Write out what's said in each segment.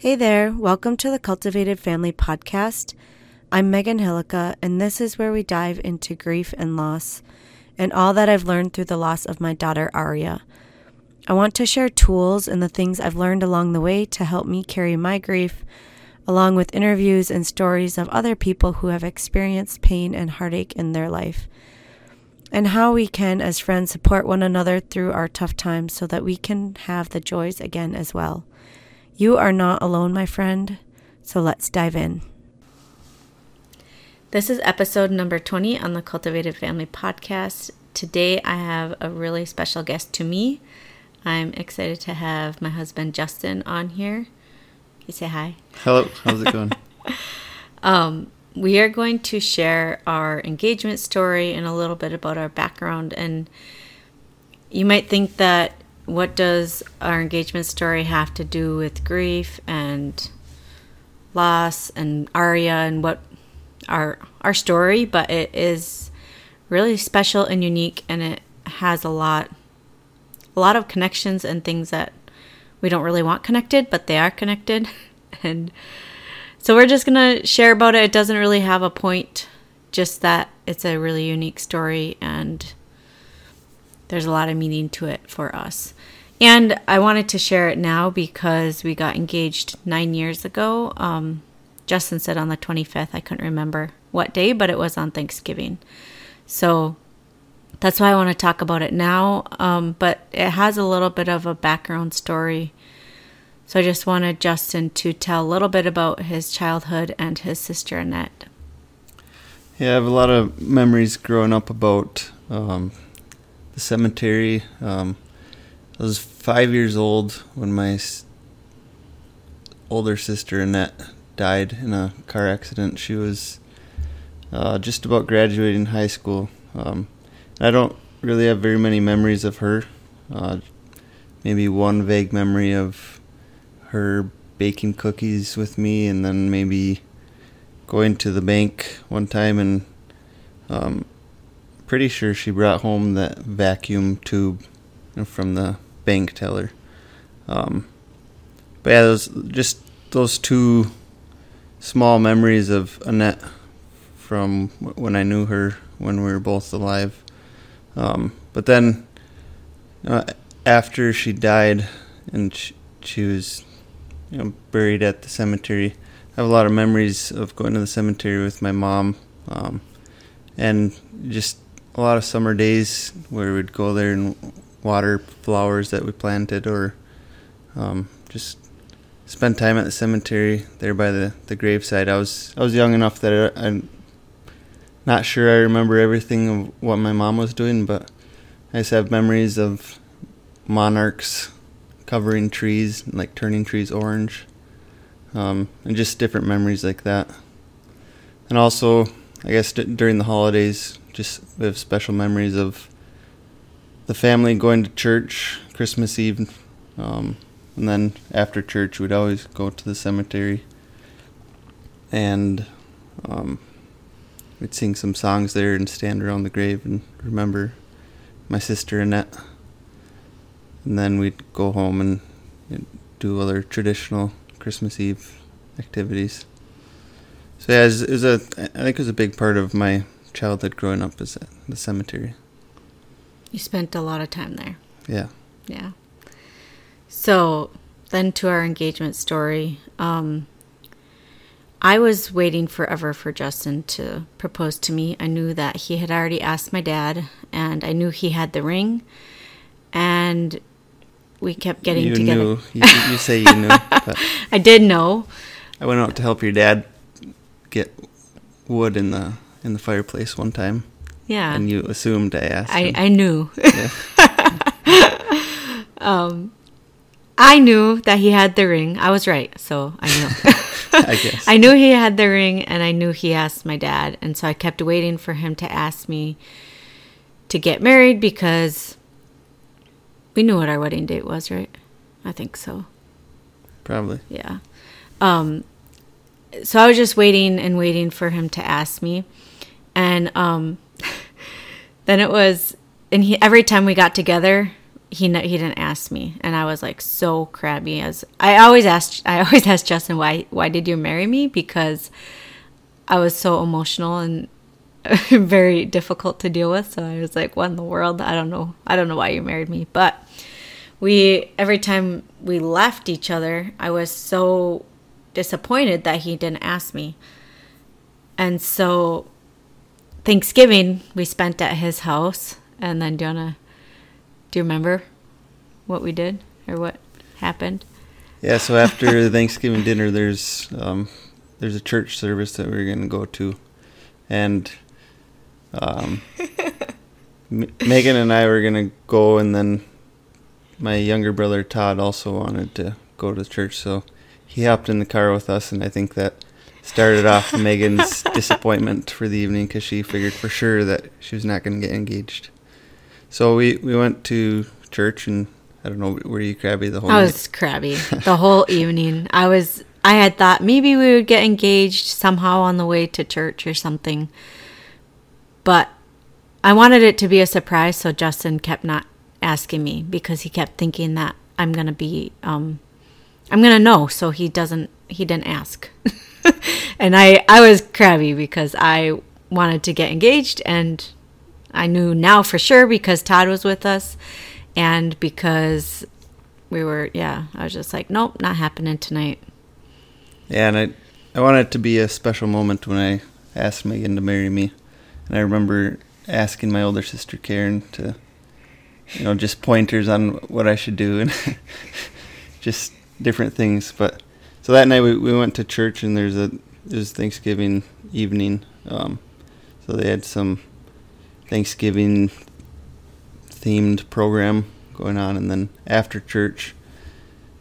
Hey there, welcome to the Cultivated Family Podcast. I'm Megan Hillica, and this is where we dive into grief and loss and all that I've learned through the loss of my daughter Aria. I want to share tools and the things I've learned along the way to help me carry my grief, along with interviews and stories of other people who have experienced pain and heartache in their life, and how we can, as friends, support one another through our tough times so that we can have the joys again as well. You are not alone, my friend, so let's dive in. This is episode number 20 on the Cultivated Family Podcast. Today I have a really special guest to me. I'm excited to have my husband Justin on here. Can you say hi? Hello, how's it going? um, we are going to share our engagement story and a little bit about our background. And you might think that what does our engagement story have to do with grief and loss and Aria and what our our story, but it is really special and unique and it has a lot a lot of connections and things that we don't really want connected, but they are connected. and so we're just going to share about it. It doesn't really have a point, just that it's a really unique story and there's a lot of meaning to it for us. And I wanted to share it now because we got engaged nine years ago. Um, Justin said on the 25th. I couldn't remember what day, but it was on Thanksgiving. So that's why I want to talk about it now. Um, but it has a little bit of a background story. So I just wanted Justin to tell a little bit about his childhood and his sister Annette. Yeah, I have a lot of memories growing up about um, the cemetery. Um, I was five years old when my older sister Annette died in a car accident. She was uh, just about graduating high school. Um, I don't really have very many memories of her. Uh, maybe one vague memory of her baking cookies with me, and then maybe going to the bank one time and um, pretty sure she brought home that vacuum tube from the bank teller. Um, but yeah, those just those two small memories of Annette from when I knew her when we were both alive. Um, but then uh, after she died and she, she was you know, buried at the cemetery, I have a lot of memories of going to the cemetery with my mom, um, and just a lot of summer days where we'd go there and water flowers that we planted or um, just spend time at the cemetery there by the, the graveside. I was I was young enough that I, am not sure I remember everything of what my mom was doing, but I just have memories of monarchs covering trees, like turning trees orange, um, and just different memories like that. And also, I guess d- during the holidays, just we have special memories of the family going to church Christmas Eve, um, and then after church we'd always go to the cemetery, and um, we'd sing some songs there and stand around the grave and remember my sister Annette. And then we'd go home and, and do other traditional Christmas Eve activities. So yeah, it was, a I think it was a big part of my childhood growing up is the cemetery. You spent a lot of time there. Yeah. Yeah. So then to our engagement story. Um, I was waiting forever for Justin to propose to me. I knew that he had already asked my dad, and I knew he had the ring, and we kept getting you together. Knew. You, you say you knew. I did know. I went out to help your dad get wood in the in the fireplace one time. Yeah. And you assumed I asked. I, I knew. Yeah. um, I knew that he had the ring. I was right, so I knew. I guess. I knew he had the ring, and I knew he asked my dad, and so I kept waiting for him to ask me to get married because we knew what our wedding date was, right? I think so. Probably. Yeah. Um, so I was just waiting and waiting for him to ask me, and um, then it was, and he every time we got together, he he didn't ask me, and I was like so crabby. As I always asked, I always asked Justin why why did you marry me because I was so emotional and very difficult to deal with. So I was like, what in the world? I don't know. I don't know why you married me, but we every time we left each other, I was so disappointed that he didn't ask me. And so Thanksgiving we spent at his house and then do you do you remember what we did or what happened? Yeah, so after the Thanksgiving dinner there's um, there's a church service that we're gonna go to and um, M- Megan and I were gonna go and then my younger brother Todd also wanted to go to church, so he hopped in the car with us, and I think that started off Megan's disappointment for the evening because she figured for sure that she was not going to get engaged. So we we went to church, and I don't know, were you crabby the whole? I night? was crabby the whole evening. I was. I had thought maybe we would get engaged somehow on the way to church or something, but I wanted it to be a surprise. So Justin kept not asking me because he kept thinking that I'm gonna be um, I'm gonna know. So he doesn't. He didn't ask, and I I was crabby because I wanted to get engaged, and I knew now for sure because Todd was with us, and because we were yeah. I was just like, nope, not happening tonight. Yeah, and I I wanted it to be a special moment when I asked Megan to marry me, and I remember asking my older sister Karen to, you know, just pointers on what I should do and just different things. But so that night we, we went to church and there's a was Thanksgiving evening, um, so they had some Thanksgiving themed program going on, and then after church,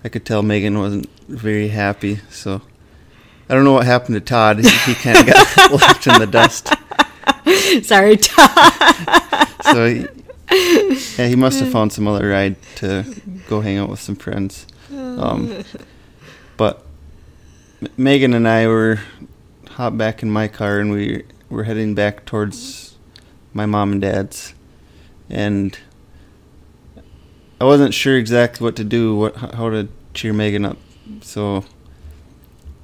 I could tell Megan wasn't very happy. So I don't know what happened to Todd. He, he kind of got left in the dust. Sorry, Todd. So he, yeah, he must have found some other ride to go hang out with some friends. Um, but Megan and I were hopped back in my car and we were heading back towards my mom and dad's, and I wasn't sure exactly what to do, what how to cheer Megan up. So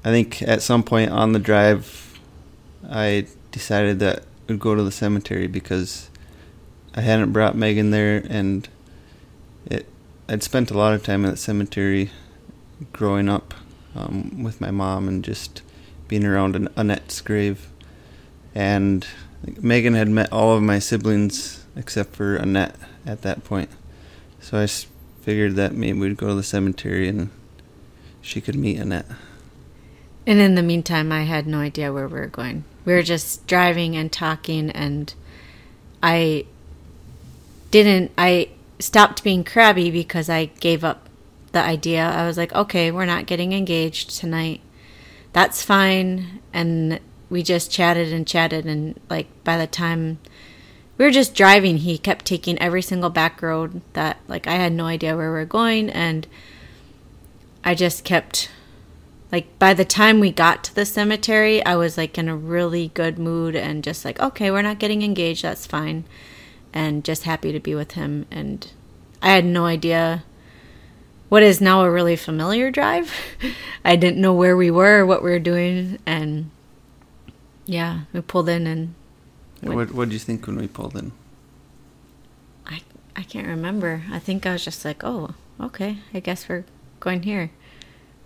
I think at some point on the drive, I decided that we'd go to the cemetery because I hadn't brought Megan there, and it I'd spent a lot of time at the cemetery growing up um, with my mom and just being around An- Annette's grave. And Megan had met all of my siblings except for Annette at that point. So I figured that maybe we'd go to the cemetery and she could meet Annette. And in the meantime, I had no idea where we were going. We were just driving and talking, and I didn't. I stopped being crabby because I gave up the idea. I was like, okay, we're not getting engaged tonight. That's fine. And we just chatted and chatted, and like by the time we were just driving, he kept taking every single back road that like I had no idea where we were going, and I just kept like by the time we got to the cemetery, I was like in a really good mood and just like, okay, we're not getting engaged, that's fine. And just happy to be with him. And I had no idea what is now a really familiar drive. I didn't know where we were, what we were doing. And yeah, we pulled in and What- What What did you think when we pulled in? I, I can't remember. I think I was just like, oh, okay, I guess we're going here.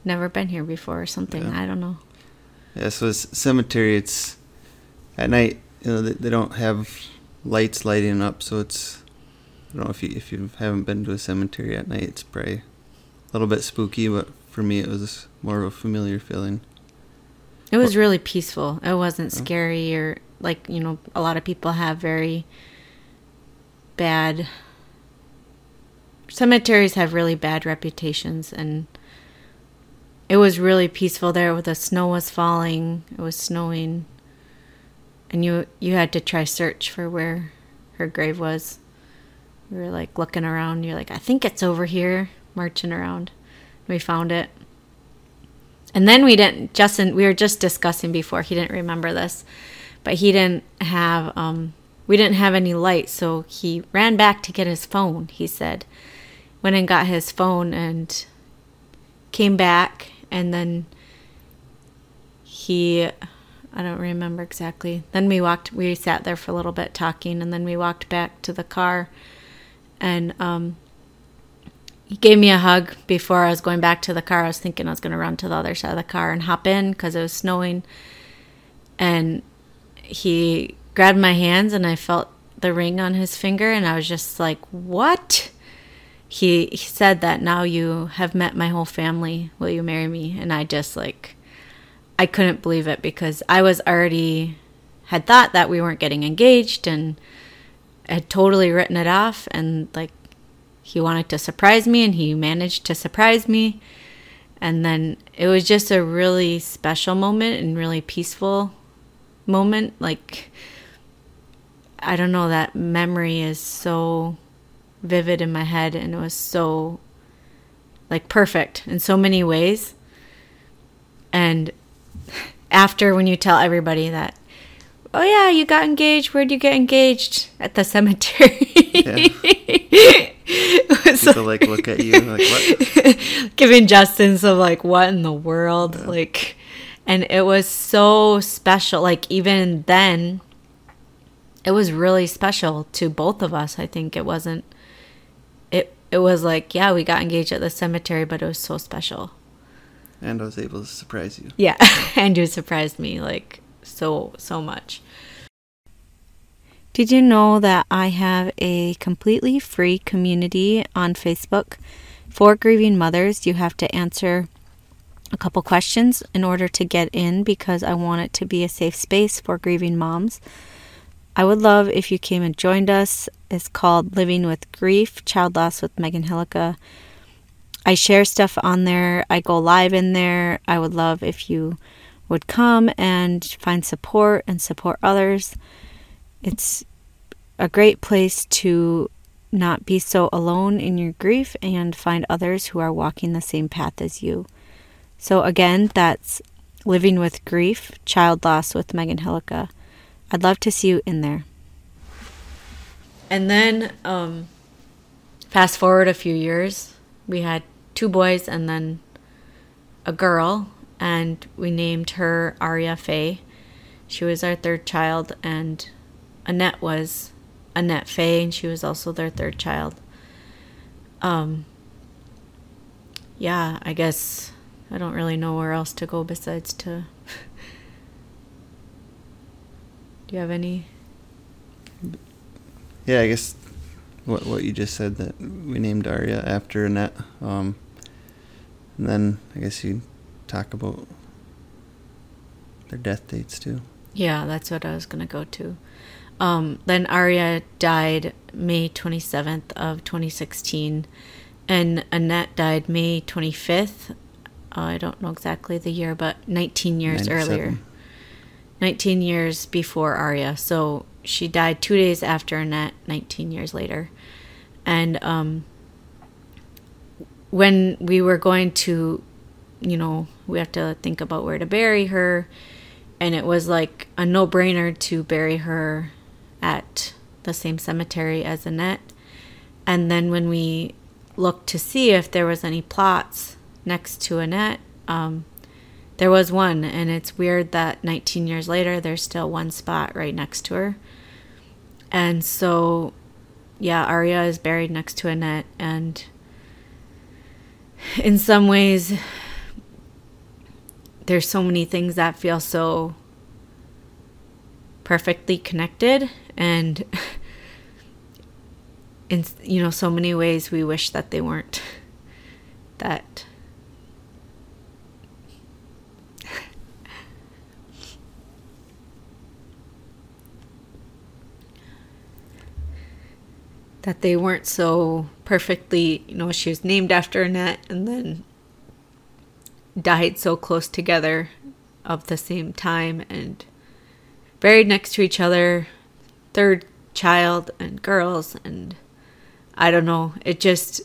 Never been here before or something. Yeah. I don't know. Yeah, so it's cemetery. It's at night. You know, they, they don't have lights lighting up, so it's. I don't know if you if you haven't been to a cemetery at night. It's probably little bit spooky, but for me, it was more of a familiar feeling. It was really peaceful. It wasn't scary or like, you know, a lot of people have very bad cemeteries have really bad reputations and it was really peaceful there. The snow was falling. It was snowing. And you you had to try search for where her grave was. We were like looking around. You're like, I think it's over here, marching around. We found it. And then we didn't, Justin, we were just discussing before, he didn't remember this, but he didn't have, um, we didn't have any light, so he ran back to get his phone, he said. went and got his phone and came back and then he I don't remember exactly. Then we walked we sat there for a little bit talking and then we walked back to the car and um he gave me a hug before I was going back to the car. I was thinking I was going to run to the other side of the car and hop in because it was snowing. And he grabbed my hands and I felt the ring on his finger and I was just like, "What?" He he said that now you have met my whole family. Will you marry me? And I just like I couldn't believe it because I was already had thought that we weren't getting engaged and had totally written it off and like he wanted to surprise me and he managed to surprise me and then it was just a really special moment and really peaceful moment like I don't know, that memory is so vivid in my head and it was so like perfect in so many ways. And after when you tell everybody that, oh yeah, you got engaged, where'd you get engaged? At the cemetery. Yeah. People like, like look at you like what? Giving Justin some like what in the world? Yeah. Like and it was so special. Like even then it was really special to both of us. I think it wasn't it it was like, yeah, we got engaged at the cemetery, but it was so special. And I was able to surprise you. Yeah, and you surprised me like so so much. Did you know that I have a completely free community on Facebook for grieving mothers? You have to answer a couple questions in order to get in because I want it to be a safe space for grieving moms. I would love if you came and joined us. It's called Living with Grief Child Loss with Megan Hillica. I share stuff on there, I go live in there. I would love if you would come and find support and support others. It's a great place to not be so alone in your grief and find others who are walking the same path as you. So, again, that's Living with Grief Child Loss with Megan Hillica. I'd love to see you in there. And then, um, fast forward a few years, we had two boys and then a girl, and we named her Aria Faye. She was our third child, and Annette was Annette Faye, and she was also their third child. Um, yeah, I guess I don't really know where else to go besides to Do you have any? Yeah, I guess what what you just said that we named Aria after Annette. Um, and then I guess you talk about their death dates too. Yeah, that's what I was gonna go to. Um, then Aria died May 27th of 2016, and Annette died May 25th. Uh, I don't know exactly the year, but 19 years earlier. 19 years before Aria. So she died two days after Annette, 19 years later. And um, when we were going to, you know, we have to think about where to bury her. And it was like a no brainer to bury her at the same cemetery as Annette. And then when we looked to see if there was any plots next to Annette, um, there was one, and it's weird that 19 years later, there's still one spot right next to her. And so, yeah, Aria is buried next to Annette, and in some ways, there's so many things that feel so perfectly connected, and in you know so many ways we wish that they weren't. That that they weren't so perfectly, you know, she was named after Annette and then died so close together of the same time and buried next to each other, third child and girls and I don't know, it just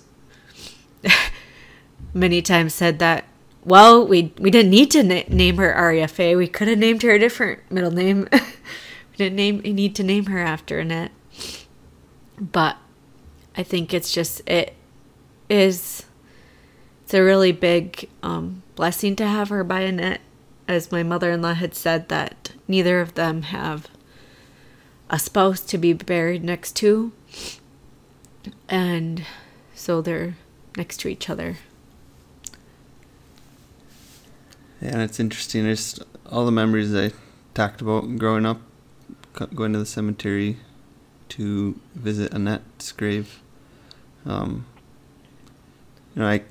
many times said that well, we we didn't need to na- name her Aria Faye. We could have named her a different middle name. we didn't name need to name her after Annette. But I think it's just it is it's a really big um, blessing to have her by Annette. As my mother in law had said, that neither of them have a spouse to be buried next to. And so they're next to each other. Yeah, and it's interesting. Just all the memories I talked about growing up, going to the cemetery to visit Annette's grave. Um, you know, I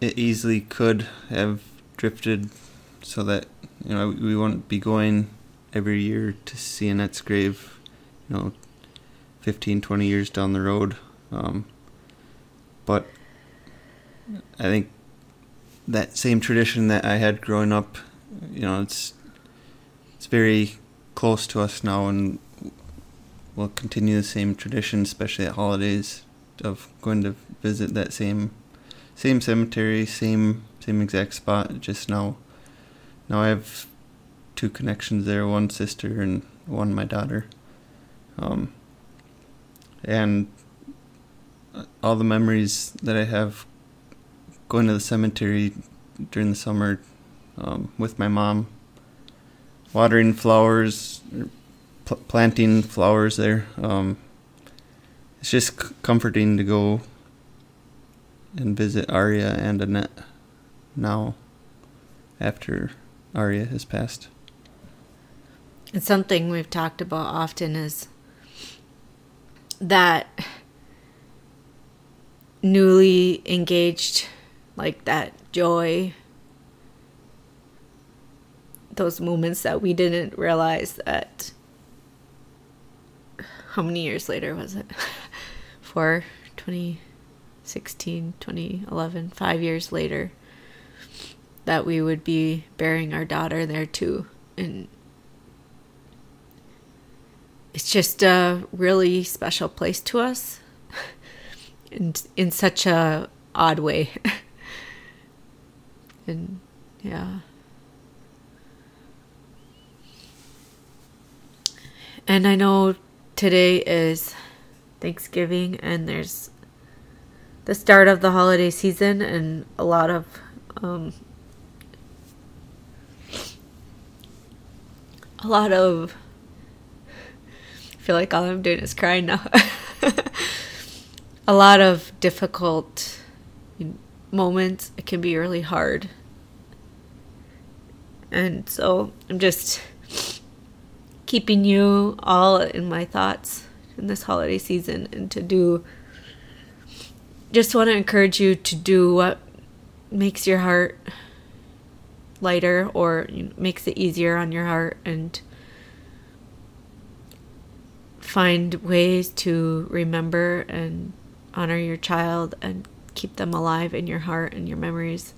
it easily could have drifted so that you know we won't be going every year to see Annette's grave. You know, 15, 20 years down the road. Um, but I think that same tradition that I had growing up, you know, it's it's very close to us now, and we'll continue the same tradition, especially at holidays, of going to visit that same same cemetery, same same exact spot. Just now, now I have two connections there: one sister and one my daughter. Um, and all the memories that I have going to the cemetery during the summer um, with my mom, watering flowers, pl- planting flowers there. Um, it's just c- comforting to go and visit Aria and Annette now after Aria has passed. It's something we've talked about often is that newly engaged, like that joy, those moments that we didn't realize that. How many years later was it? For 2016, 2011, five years later, that we would be burying our daughter there too. And it's just a really special place to us in in such a odd way and yeah and i know today is thanksgiving and there's the start of the holiday season and a lot of um, a lot of I feel like all I'm doing is crying now. a lot of difficult moments. It can be really hard. And so I'm just keeping you all in my thoughts in this holiday season and to do just want to encourage you to do what makes your heart lighter or makes it easier on your heart and find ways to remember and honor your child and keep them alive in your heart and your memories.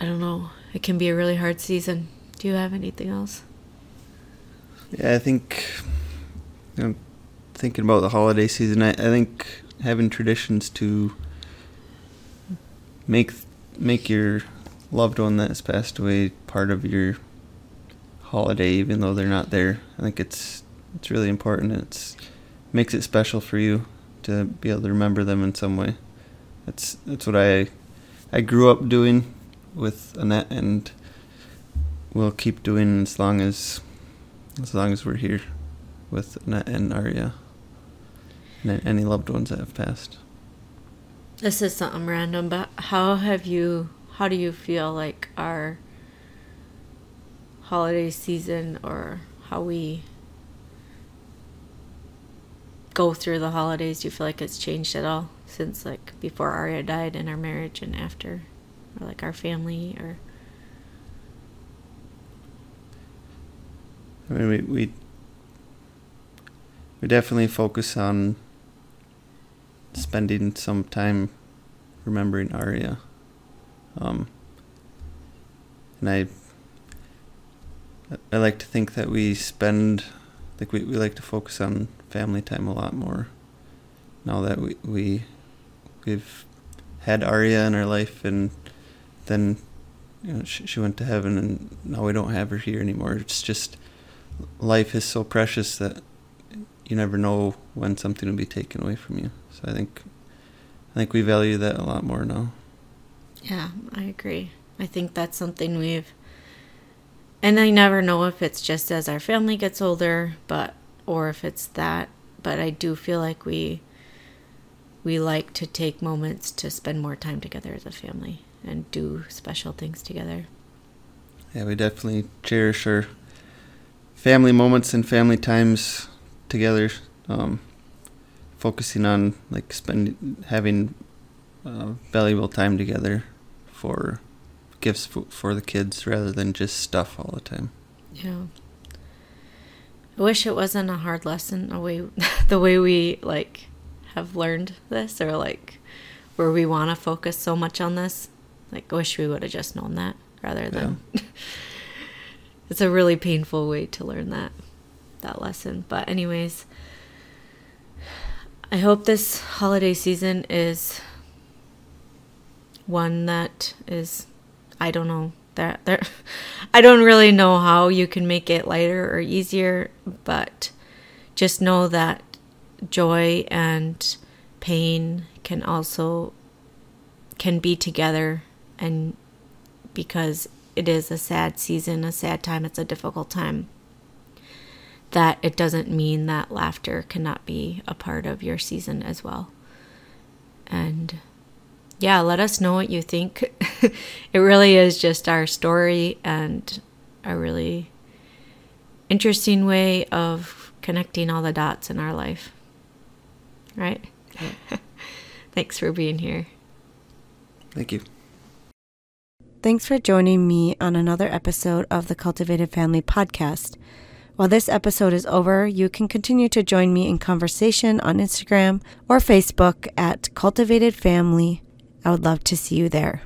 I don't know. It can be a really hard season. Do you have anything else? Yeah, I think you know, thinking about the holiday season, I, I think having traditions to make make your loved one that has passed away part of your holiday, even though they're not there. I think it's it's really important. It's makes it special for you to be able to remember them in some way. That's that's what I I grew up doing with Annette, and we'll keep doing as long as as long as we're here with Annette and Aria and any loved ones that have passed. This is something random, but how have you? How do you feel like our holiday season or how we go through the holidays do you feel like it's changed at all since like before Aria died in our marriage and after or like our family or I mean we we we definitely focus on spending some time remembering Aria um and I I like to think that we spend, like we, we like to focus on family time a lot more. Now that we we we've had Aria in our life, and then you know she, she went to heaven, and now we don't have her here anymore. It's just life is so precious that you never know when something will be taken away from you. So I think I think we value that a lot more now. Yeah, I agree. I think that's something we've and I never know if it's just as our family gets older, but or if it's that, but I do feel like we we like to take moments to spend more time together as a family and do special things together. Yeah, we definitely cherish our family moments and family times together. Um, focusing on like spending having uh, valuable time together for gifts f- for the kids rather than just stuff all the time. Yeah. I wish it wasn't a hard lesson the way the way we like have learned this or like where we want to focus so much on this. Like I wish we would have just known that rather than yeah. it's a really painful way to learn that that lesson. But anyways, I hope this holiday season is one that is I don't know that there I don't really know how you can make it lighter or easier, but just know that joy and pain can also can be together and because it is a sad season, a sad time, it's a difficult time. That it doesn't mean that laughter cannot be a part of your season as well. And yeah, let us know what you think. it really is just our story and a really interesting way of connecting all the dots in our life. Right? Thanks for being here. Thank you. Thanks for joining me on another episode of the Cultivated Family podcast. While this episode is over, you can continue to join me in conversation on Instagram or Facebook at Cultivated Family. I would love to see you there.